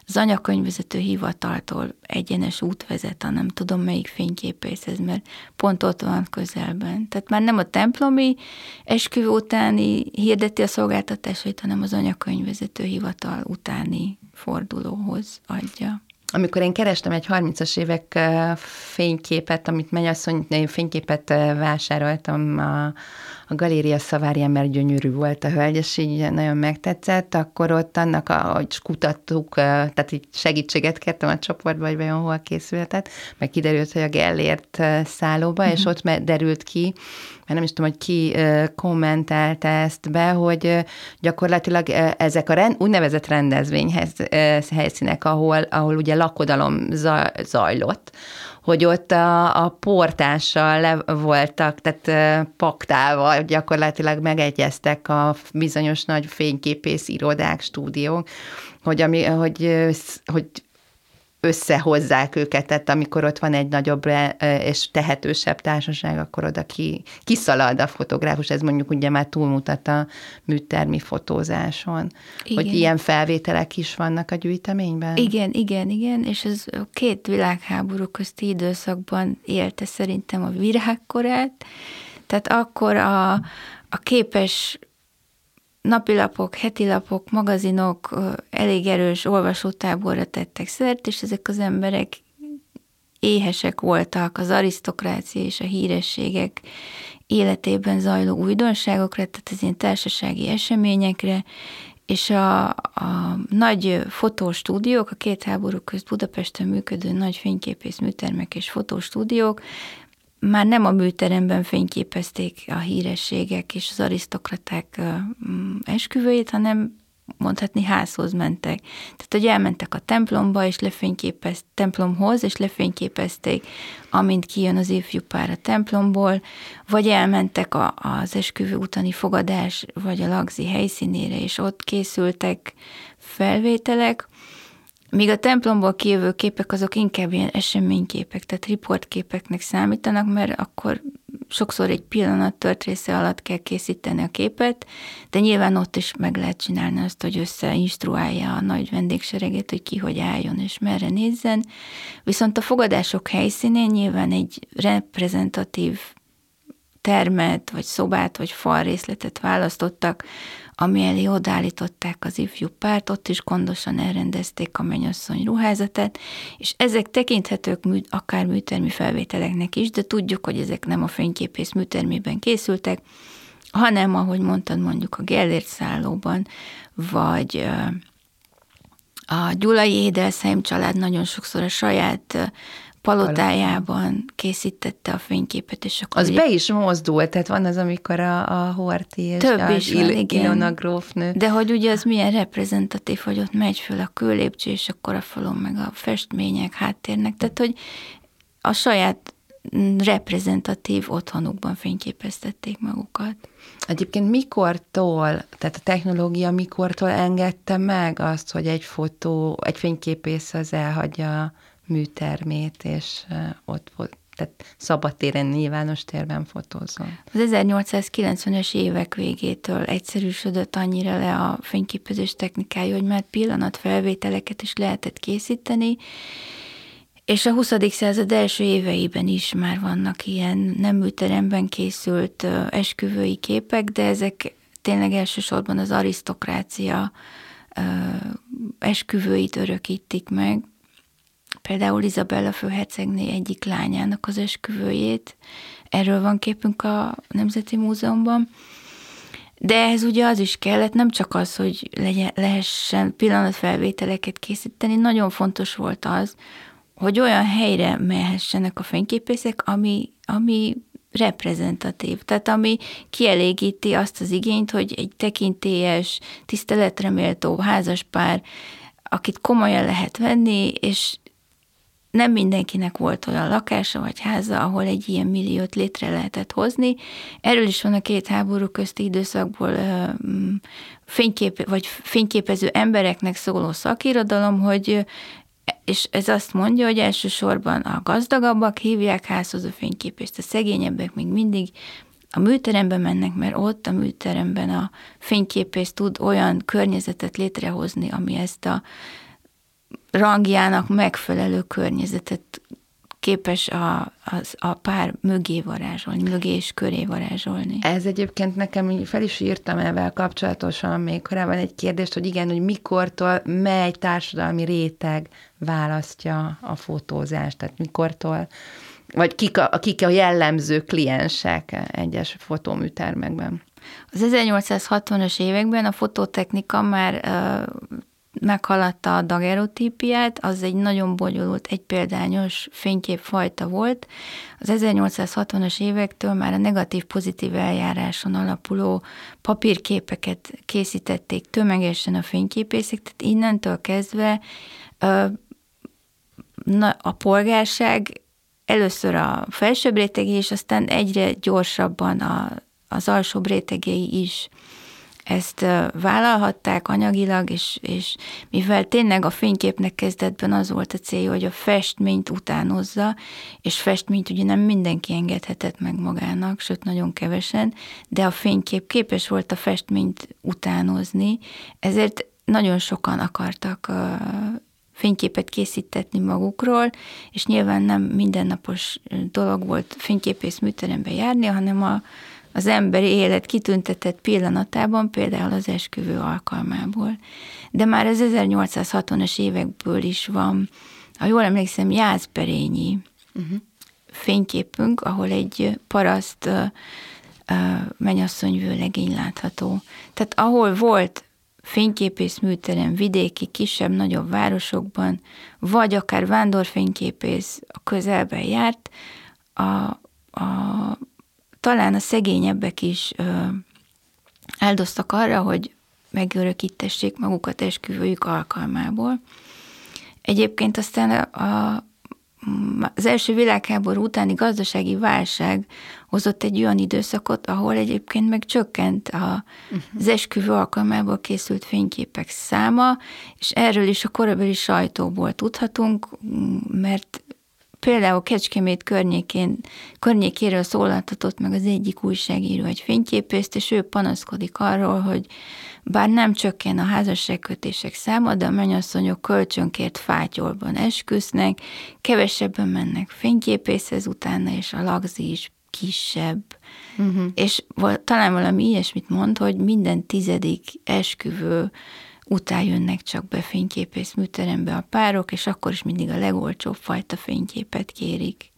az anyakönyvvezető hivataltól egyenes út vezet a nem tudom melyik fényképészhez, mert pont ott van közelben. Tehát már nem a templomi esküvő utáni hirdeti a szolgáltatásait, hanem az anyakönyvvezető hivatal utáni fordulóhoz adja. Amikor én kerestem egy 30-as évek fényképet, amit mennyasszony fényképet vásároltam a, a Galéria Szavárián, mert gyönyörű volt a hölgy, és így nagyon megtetszett, akkor ott annak, ahogy kutattuk, tehát így segítséget kértem a csoportba, hogy vajon hol készülhetett, meg kiderült, hogy a Gellért szállóba, uh-huh. és mhm. ott derült ki, mert nem is tudom, hogy ki kommentelte ezt be, hogy gyakorlatilag ezek a rend, úgynevezett rendezvényhez helyszínek, ahol, ahol ugye lakodalom zajlott, hogy ott a, a portással le voltak, tehát paktával gyakorlatilag megegyeztek a bizonyos nagy fényképész irodák, stúdiók, hogy, ami, hogy, hogy összehozzák őket, tehát amikor ott van egy nagyobb és tehetősebb társaság, akkor oda ki, kiszalad a fotográfus, ez mondjuk ugye már túlmutat a műtermi fotózáson, igen. hogy ilyen felvételek is vannak a gyűjteményben? Igen, igen, igen, és ez a két világháború közti időszakban élte szerintem a virágkorát, tehát akkor a, a képes napilapok, hetilapok, magazinok elég erős olvasótáborra tettek szert, és ezek az emberek éhesek voltak. Az arisztokrácia és a hírességek életében zajló újdonságokra, tehát az ilyen társasági eseményekre, és a, a nagy fotostúdiók, a két háború közt Budapesten működő nagy fényképész műtermek és fotostúdiók már nem a műteremben fényképezték a hírességek és az arisztokraták mm, esküvőjét, hanem mondhatni házhoz mentek. Tehát, hogy elmentek a templomba, és lefényképezt, templomhoz, és lefényképezték, amint kijön az ifjú pár a templomból, vagy elmentek a, az esküvő utáni fogadás, vagy a lagzi helyszínére, és ott készültek felvételek, Míg a templomból kijövő képek azok inkább ilyen eseményképek, tehát riportképeknek számítanak, mert akkor sokszor egy pillanat tört része alatt kell készíteni a képet, de nyilván ott is meg lehet csinálni azt, hogy összeinstruálja a nagy vendégsereget, hogy ki hogy álljon és merre nézzen. Viszont a fogadások helyszínén nyilván egy reprezentatív termet, vagy szobát, vagy fal részletet választottak, ami elé odállították az ifjú párt, ott is gondosan elrendezték a mennyasszony ruházatát, és ezek tekinthetők mű, akár műtermi felvételeknek is, de tudjuk, hogy ezek nem a fényképész műtermében készültek, hanem, ahogy mondtad, mondjuk a Gellért szállóban, vagy a Gyulai Édelszeim család nagyon sokszor a saját palotájában készítette a fényképet, és akkor... Az ugye... be is mozdult, tehát van az, amikor a, a Horti és Több a is van, igen. Ilona grófnő. De hogy ugye az milyen reprezentatív, hogy ott megy föl a kőlépcső, és akkor a falon meg a festmények, háttérnek, tehát hogy a saját reprezentatív otthonukban fényképeztették magukat. Egyébként mikortól, tehát a technológia mikortól engedte meg azt, hogy egy fotó, egy fényképész az elhagyja műtermét, és ott volt tehát szabadtéren, nyilvános térben fotózom. Az 1890-es évek végétől egyszerűsödött annyira le a fényképezés technikája, hogy már pillanatfelvételeket is lehetett készíteni, és a 20. század első éveiben is már vannak ilyen nem műteremben készült esküvői képek, de ezek tényleg elsősorban az arisztokrácia esküvőit örökítik meg, például Izabella főhercegné egyik lányának az esküvőjét. Erről van képünk a Nemzeti Múzeumban. De ehhez ugye az is kellett, nem csak az, hogy legyen, lehessen pillanatfelvételeket készíteni, nagyon fontos volt az, hogy olyan helyre mehessenek a fényképészek, ami, ami reprezentatív, tehát ami kielégíti azt az igényt, hogy egy tekintélyes, tiszteletreméltó házaspár, akit komolyan lehet venni, és nem mindenkinek volt olyan lakása vagy háza, ahol egy ilyen milliót létre lehetett hozni. Erről is van a két háború közti időszakból mm, fénykép, vagy fényképező embereknek szóló szakirodalom, hogy és ez azt mondja, hogy elsősorban a gazdagabbak hívják házhoz a fényképést, a szegényebbek még mindig a műterembe mennek, mert ott a műteremben a fényképész tud olyan környezetet létrehozni, ami ezt a rangjának megfelelő környezetet képes a, a, a pár mögé varázsolni, mögé és köré varázsolni. Ez egyébként nekem fel is írtam ezzel kapcsolatosan még korábban egy kérdést, hogy igen, hogy mikortól mely társadalmi réteg választja a fotózást, tehát mikortól vagy kik a, kik a jellemző kliensek egyes fotóműtermekben? Az 1860-as években a fototechnika már meghaladta a dagerotípiát, az egy nagyon bonyolult, egypéldányos fényképfajta volt. Az 1860-as évektől már a negatív-pozitív eljáráson alapuló papírképeket készítették tömegesen a fényképészek, tehát innentől kezdve a polgárság először a felsőbb rétegé, és aztán egyre gyorsabban a, az alsóbb rétegéi is ezt vállalhatták anyagilag, és, és mivel tényleg a fényképnek kezdetben az volt a célja, hogy a festményt utánozza, és festményt ugye nem mindenki engedhetett meg magának, sőt nagyon kevesen, de a fénykép képes volt a festményt utánozni, ezért nagyon sokan akartak fényképet készítetni magukról, és nyilván nem mindennapos dolog volt fényképész műterembe járni, hanem a, az emberi élet kitüntetett pillanatában, például az esküvő alkalmából. De már az 1860-as évekből is van, ha jól emlékszem, Jászberényi uh-huh. fényképünk, ahol egy paraszt uh, uh, mennyasszony vőlegény látható. Tehát ahol volt fényképész műterem vidéki, kisebb, nagyobb városokban, vagy akár vándorfényképész a közelben járt, a, a talán a szegényebbek is ö, áldoztak arra, hogy megörökítessék magukat esküvőjük alkalmából. Egyébként aztán a, az első világháború utáni gazdasági válság hozott egy olyan időszakot, ahol egyébként meg csökkent a, az esküvő alkalmából készült fényképek száma, és erről is a korabeli sajtóból tudhatunk, mert például Kecskemét környékén, környékéről szólaltatott meg az egyik újságíró egy fényképészt, és ő panaszkodik arról, hogy bár nem csökken a házasságkötések száma, de a mennyasszonyok kölcsönkért fátyolban esküsznek, kevesebben mennek fényképészhez utána, és a lagzi is kisebb. Uh-huh. És talán valami ilyesmit mond, hogy minden tizedik esküvő után jönnek csak be fényképész műterembe a párok, és akkor is mindig a legolcsóbb fajta fényképet kérik.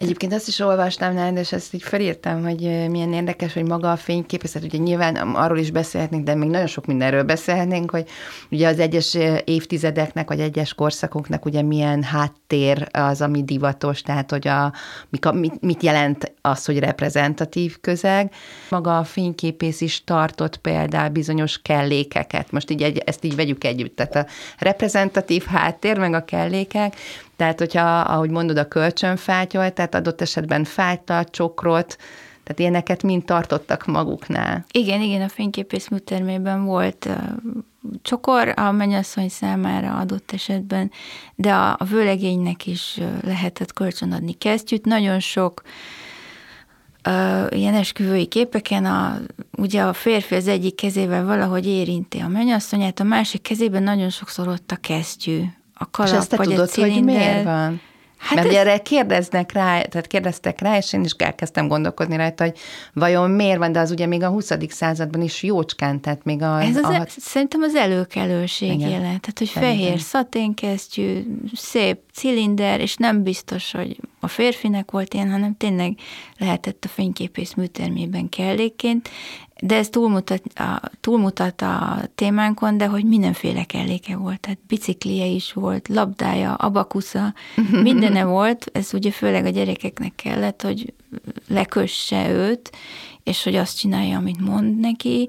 Egyébként azt is olvastam nálad, és ezt így felírtam, hogy milyen érdekes, hogy maga a fényképészet, ugye nyilván arról is beszélhetnénk, de még nagyon sok mindenről beszélhetnénk, hogy ugye az egyes évtizedeknek, vagy egyes korszakoknak ugye milyen háttér az, ami divatos, tehát hogy a, mit, mit jelent az, hogy reprezentatív közeg. Maga a fényképész is tartott például bizonyos kellékeket. Most így egy, ezt így vegyük együtt. Tehát a reprezentatív háttér, meg a kellékek, tehát, hogyha, ahogy mondod, a kölcsönfátyol, tehát adott esetben fájta, csokrot, tehát ilyeneket mind tartottak maguknál. Igen, igen, a fényképész műtermében volt csokor a mennyasszony számára adott esetben, de a, a vőlegénynek is lehetett kölcsönadni kesztyűt. Nagyon sok uh, ilyen esküvői képeken a, ugye a férfi az egyik kezével valahogy érinti a mennyasszonyát, a másik kezében nagyon sokszor ott a kesztyű, a kalap, És ezt te vagy tudod, cilinder. hogy miért van? Hát Mert ez... erre kérdeznek rá, tehát kérdeztek rá, és én is elkezdtem gondolkodni rajta, hogy vajon miért van, de az ugye még a 20. században is jócskán, tehát még a... Ez az, a... E- szerintem az előkelőség Igen. jelen, tehát hogy Szerintem. fehér szaténkesztyű, szép cilinder, és nem biztos, hogy a férfinek volt ilyen, hanem tényleg lehetett a fényképész műtermében kellékként, de ez túlmutat a, túlmutat a témánkon, de hogy mindenféle kelléke volt, tehát biciklije is volt, labdája, abakusza, mindene volt, ez ugye főleg a gyerekeknek kellett, hogy lekösse őt, és hogy azt csinálja, amit mond neki.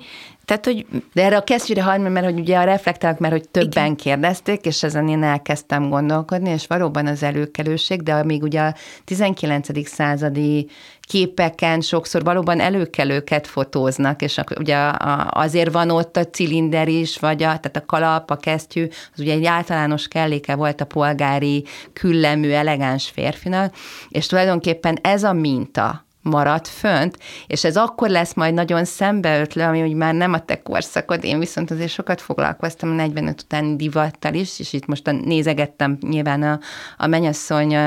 Tehát, hogy... De erre a kesztyűre hagyj, mert hogy ugye a reflektálok, mert hogy többen Igen. kérdezték, és ezen én elkezdtem gondolkodni, és valóban az előkelőség, de még ugye a 19. századi képeken sokszor valóban előkelőket fotóznak, és ugye azért van ott a cilinder is, vagy a, tehát a kalap, a kesztyű, az ugye egy általános kelléke volt a polgári, küllemű, elegáns férfinak, és tulajdonképpen ez a minta, marad fönt, és ez akkor lesz majd nagyon szembeötlő, ami úgy már nem a te korszakod, én viszont azért sokat foglalkoztam a 45 utáni divattal is, és itt most nézegettem nyilván a, a menyasszony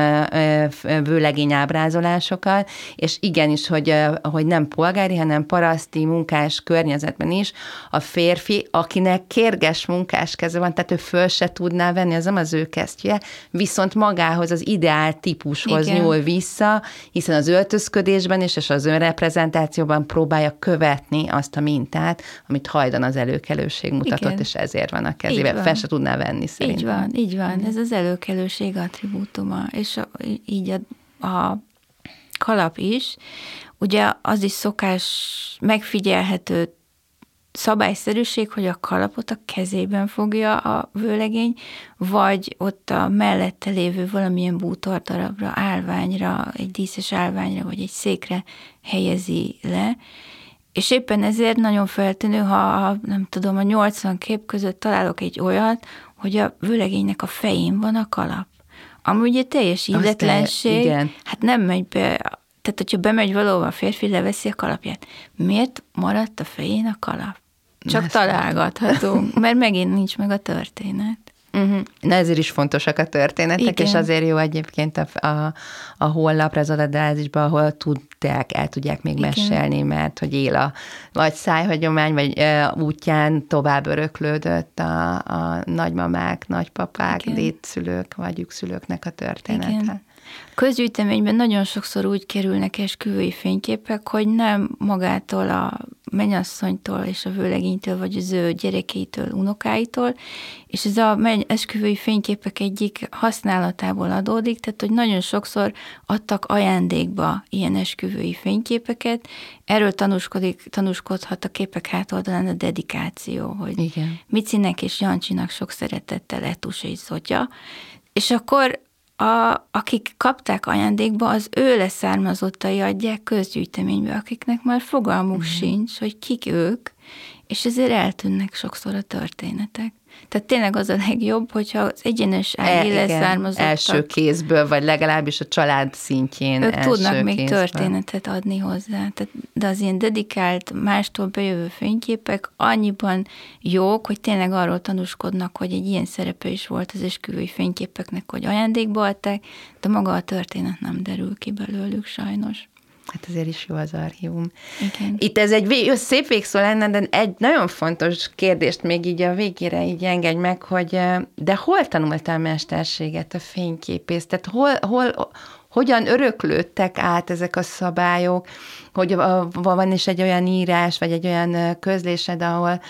vőlegény ábrázolásokat, és igenis, hogy, hogy nem polgári, hanem paraszti munkás környezetben is a férfi, akinek kérges munkás keze van, tehát ő föl se tudná venni, az nem az ő kesztje, viszont magához az ideál típushoz Igen. nyúl vissza, hiszen az öltözködés képzésben is, és az önreprezentációban próbálja követni azt a mintát, amit hajdan az előkelőség mutatott, Igen. és ezért van a kezében. Fel se tudná venni szerintem. Így van, így van. Ez az előkelőség attribútuma, és a, így a, a kalap is, ugye az is szokás megfigyelhető szabályszerűség, hogy a kalapot a kezében fogja a vőlegény, vagy ott a mellette lévő valamilyen bútordarabra, állványra, egy díszes állványra, vagy egy székre helyezi le, és éppen ezért nagyon feltűnő, ha nem tudom, a 80 kép között találok egy olyat, hogy a vőlegénynek a fején van a kalap. Ami ugye teljes illetlenség, hát nem megy be, tehát hogyha bemegy valóban a férfi, leveszi a kalapját. Miért maradt a fején a kalap? Csak találgathatunk, mert megint nincs meg a történet. Uh-huh. Na ezért is fontosak a történetek, Igen. és azért jó egyébként a, a, a honlapra, az adatbázisban, ahol tudják, el tudják még Igen. mesélni, mert hogy él a vagy szájhagyomány, vagy e, útján tovább öröklődött a, a nagymamák, nagypapák, Igen. dédszülők, vagy ükszülőknek a története. Igen. Közgyűjteményben nagyon sokszor úgy kerülnek esküvői fényképek, hogy nem magától a menyasszonytól és a vőlegénytől, vagy az ő gyerekeitől, unokáitól, és ez a esküvői fényképek egyik használatából adódik, tehát hogy nagyon sokszor adtak ajándékba ilyen esküvői fényképeket, erről tanúskodik, tanúskodhat a képek hátoldalán a dedikáció, hogy Igen. Micinek és Jancsinak sok szeretettel Etus és Zotya, és akkor a, akik kapták ajándékba, az ő leszármazottai adják közgyűjteménybe, akiknek már fogalmuk mm. sincs, hogy kik ők, és ezért eltűnnek sokszor a történetek. Tehát tényleg az a legjobb, hogyha az egyenes ági e, leszármazottak... Első kézből, vagy legalábbis a család szintjén Ők tudnak még kézből. történetet adni hozzá. Tehát, de az ilyen dedikált, mástól bejövő fényképek annyiban jók, hogy tényleg arról tanúskodnak, hogy egy ilyen szerepe is volt az esküvői fényképeknek, hogy ajándékba adták, de maga a történet nem derül ki belőlük sajnos. Hát azért is jó az archívum. Igen. Itt ez egy szép végszó lenne, de egy nagyon fontos kérdést még így a végére így engedj meg, hogy de hol tanultál mesterséget a fényképész? Tehát hol, hol, hogyan öröklődtek át ezek a szabályok, hogy van is egy olyan írás, vagy egy olyan közlésed, ahol,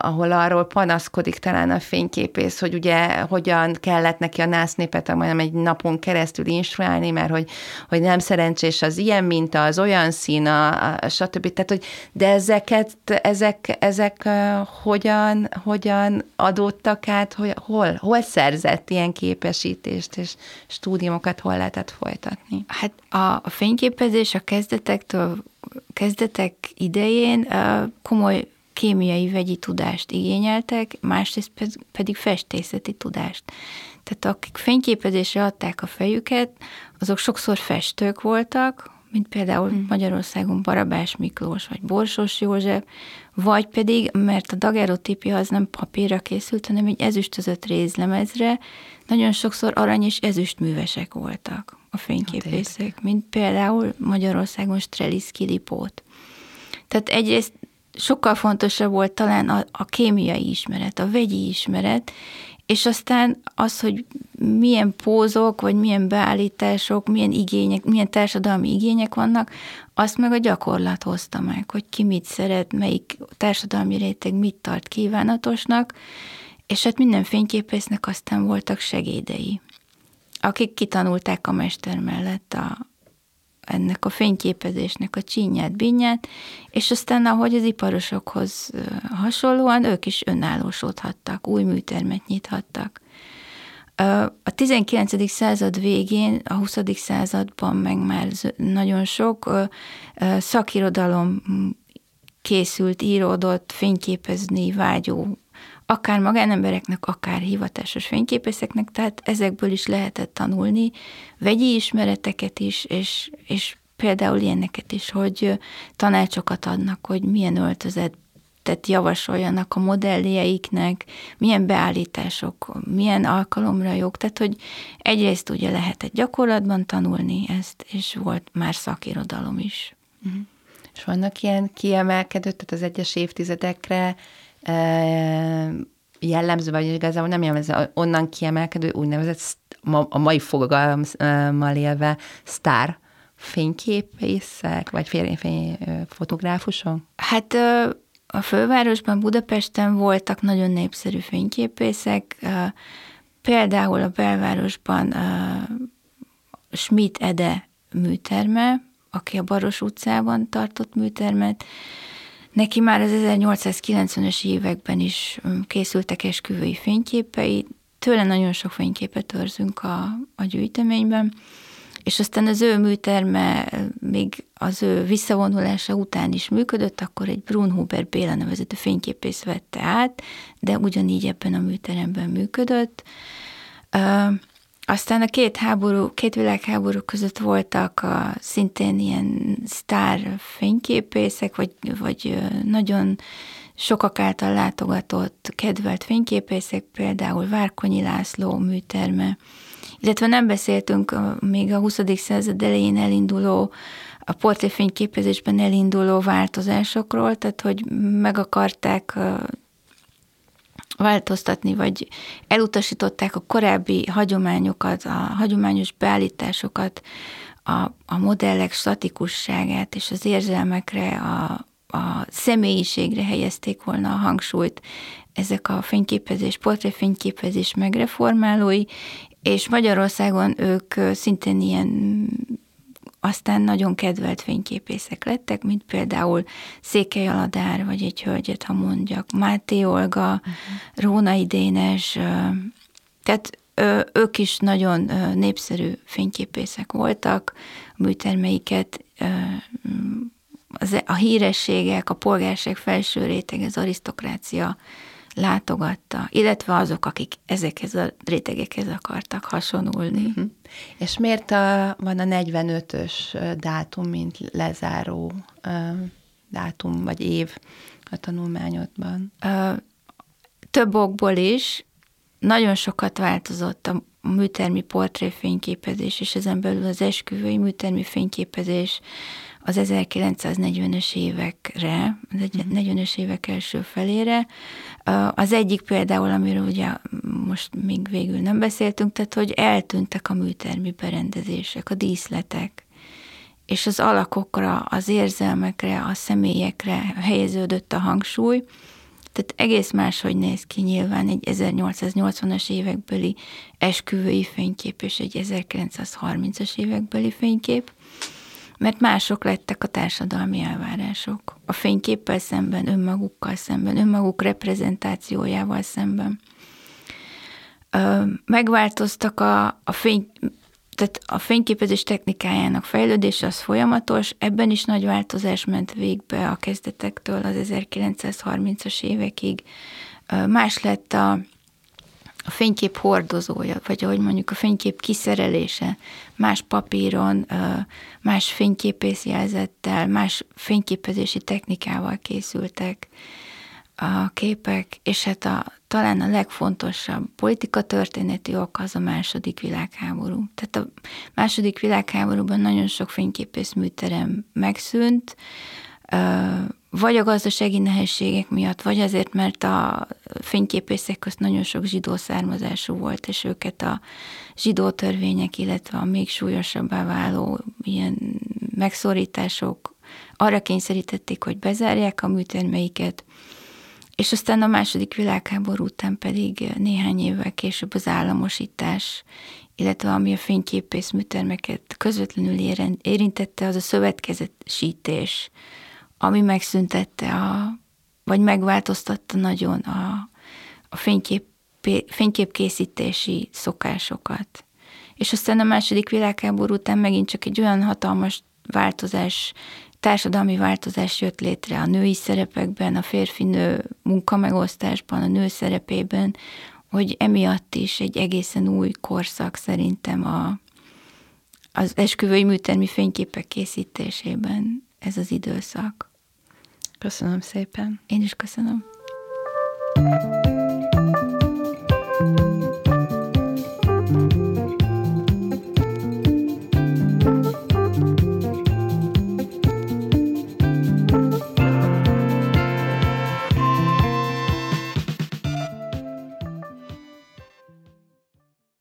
ahol arról panaszkodik talán a fényképész, hogy ugye hogyan kellett neki a násznépet majdnem egy napon keresztül instruálni, mert hogy, hogy nem szerencsés az ilyen minta, az olyan szín, a, a, stb. Tehát, hogy, de ezeket, ezek, ezek hogyan, hogyan adódtak át, hogy hol, hol szerzett ilyen képesítést, és stúdiumokat hol lehetett folytatni? Hát a, a fényképezés a kezdetek kezdetektől, kezdetek idején komoly kémiai vegyi tudást igényeltek, másrészt pedig festészeti tudást. Tehát akik fényképezésre adták a fejüket, azok sokszor festők voltak, mint például hmm. Magyarországon Barabás Miklós, vagy Borsos József, vagy pedig, mert a dagerotípia az nem papírra készült, hanem egy ezüstözött rézlemezre, nagyon sokszor arany és ezüst művesek voltak a fényképészek, mint például Magyarországon Streliszki Lipót. Tehát egyrészt sokkal fontosabb volt talán a, a kémiai ismeret, a vegyi ismeret, és aztán az, hogy milyen pózok, vagy milyen beállítások, milyen igények, milyen társadalmi igények vannak, azt meg a gyakorlat hozta meg, hogy ki mit szeret, melyik társadalmi réteg mit tart kívánatosnak, és hát minden fényképésznek aztán voltak segédei akik kitanulták a mester mellett a, ennek a fényképezésnek a csínyát, binyát, és aztán ahogy az iparosokhoz hasonlóan ők is önállósodhattak, új műtermet nyithattak. A 19. század végén, a 20. században meg már nagyon sok szakirodalom készült, íródott, fényképezni vágyó akár magánembereknek, akár hivatásos fényképészeknek, tehát ezekből is lehetett tanulni, vegyi ismereteket is, és, és például ilyeneket is, hogy tanácsokat adnak, hogy milyen öltözet tehát javasoljanak a modelljeiknek, milyen beállítások, milyen alkalomra jók, tehát hogy egyrészt ugye lehetett gyakorlatban tanulni ezt, és volt már szakirodalom is. Uh-huh. És vannak ilyen kiemelkedő, tehát az egyes évtizedekre jellemző, vagy igazából nem jellemző, onnan kiemelkedő úgynevezett a mai fogalommal élve sztár fényképészek, vagy fél, fotográfusok? Hát a fővárosban, Budapesten voltak nagyon népszerű fényképészek, például a belvárosban Schmidt Ede műterme, aki a Baros utcában tartott műtermet, Neki már az 1890-es években is készültek esküvői fényképei, tőle nagyon sok fényképet őrzünk a, a gyűjteményben, és aztán az ő műterme még az ő visszavonulása után is működött, akkor egy Brunhuber Béla nevezetű fényképész vette át, de ugyanígy ebben a műteremben működött. Aztán a két háború, két világháború között voltak a, szintén ilyen sztár fényképészek, vagy, vagy nagyon sokak által látogatott, kedvelt fényképészek, például Várkonyi László műterme, illetve nem beszéltünk még a 20. század elején elinduló, a portréfényképezésben elinduló változásokról, tehát hogy meg akarták változtatni, vagy elutasították a korábbi hagyományokat, a hagyományos beállításokat, a, a modellek statikusságát és az érzelmekre, a, a személyiségre helyezték volna a hangsúlyt ezek a fényképezés, portréfényképezés megreformálói, és Magyarországon ők szintén ilyen aztán nagyon kedvelt fényképészek lettek, mint például Székely Aladár, vagy egy hölgyet, ha mondjak, Máté Olga, uh-huh. Rónai Dénes, tehát ők is nagyon népszerű fényképészek voltak, a műtermeiket a hírességek, a polgárság felső réteg, az arisztokrácia látogatta, illetve azok, akik ezekhez a rétegekhez akartak hasonulni. Uh-huh. És miért a, van a 45-ös dátum, mint lezáró uh, dátum vagy év a tanulmányodban? Uh, több okból is. Nagyon sokat változott a műtermi portréfényképezés, és ezen belül az esküvői műtermi fényképezés az 1940-es évekre, az 40-es évek első felére. Az egyik például, amiről ugye most még végül nem beszéltünk, tehát hogy eltűntek a műtermi berendezések, a díszletek, és az alakokra, az érzelmekre, a személyekre helyeződött a hangsúly, tehát egész máshogy néz ki nyilván egy 1880-as évekbeli esküvői fénykép és egy 1930-as évekbeli fénykép mert mások lettek a társadalmi elvárások. A fényképpel szemben, önmagukkal szemben, önmaguk reprezentációjával szemben. Megváltoztak a, a fény, tehát a fényképezés technikájának fejlődése az folyamatos, ebben is nagy változás ment végbe a kezdetektől az 1930-as évekig. Más lett a, a fénykép hordozója, vagy ahogy mondjuk a fénykép kiszerelése, más papíron, más fényképészjelzettel, más fényképezési technikával készültek a képek, és hát a, talán a legfontosabb politikatörténeti ok az a második világháború. Tehát a második világháborúban nagyon sok fényképész műterem megszűnt, vagy a gazdasági nehézségek miatt, vagy azért, mert a fényképészek közt nagyon sok zsidó származású volt, és őket a zsidó törvények, illetve a még súlyosabbá váló ilyen megszorítások arra kényszerítették, hogy bezárják a műtermeiket, és aztán a második világháború után pedig néhány évvel később az államosítás, illetve ami a fényképész műtermeket közvetlenül érintette, az a szövetkezetesítés, ami megszüntette a, vagy megváltoztatta nagyon a, a fénykép, fényképkészítési szokásokat. És aztán a második világháború után megint csak egy olyan hatalmas változás, társadalmi változás jött létre a női szerepekben, a férfi-nő munkamegosztásban, a nő szerepében, hogy emiatt is egy egészen új korszak szerintem a, az esküvői műtermi fényképek készítésében ez az időszak. Köszönöm szépen. Én is köszönöm. thank you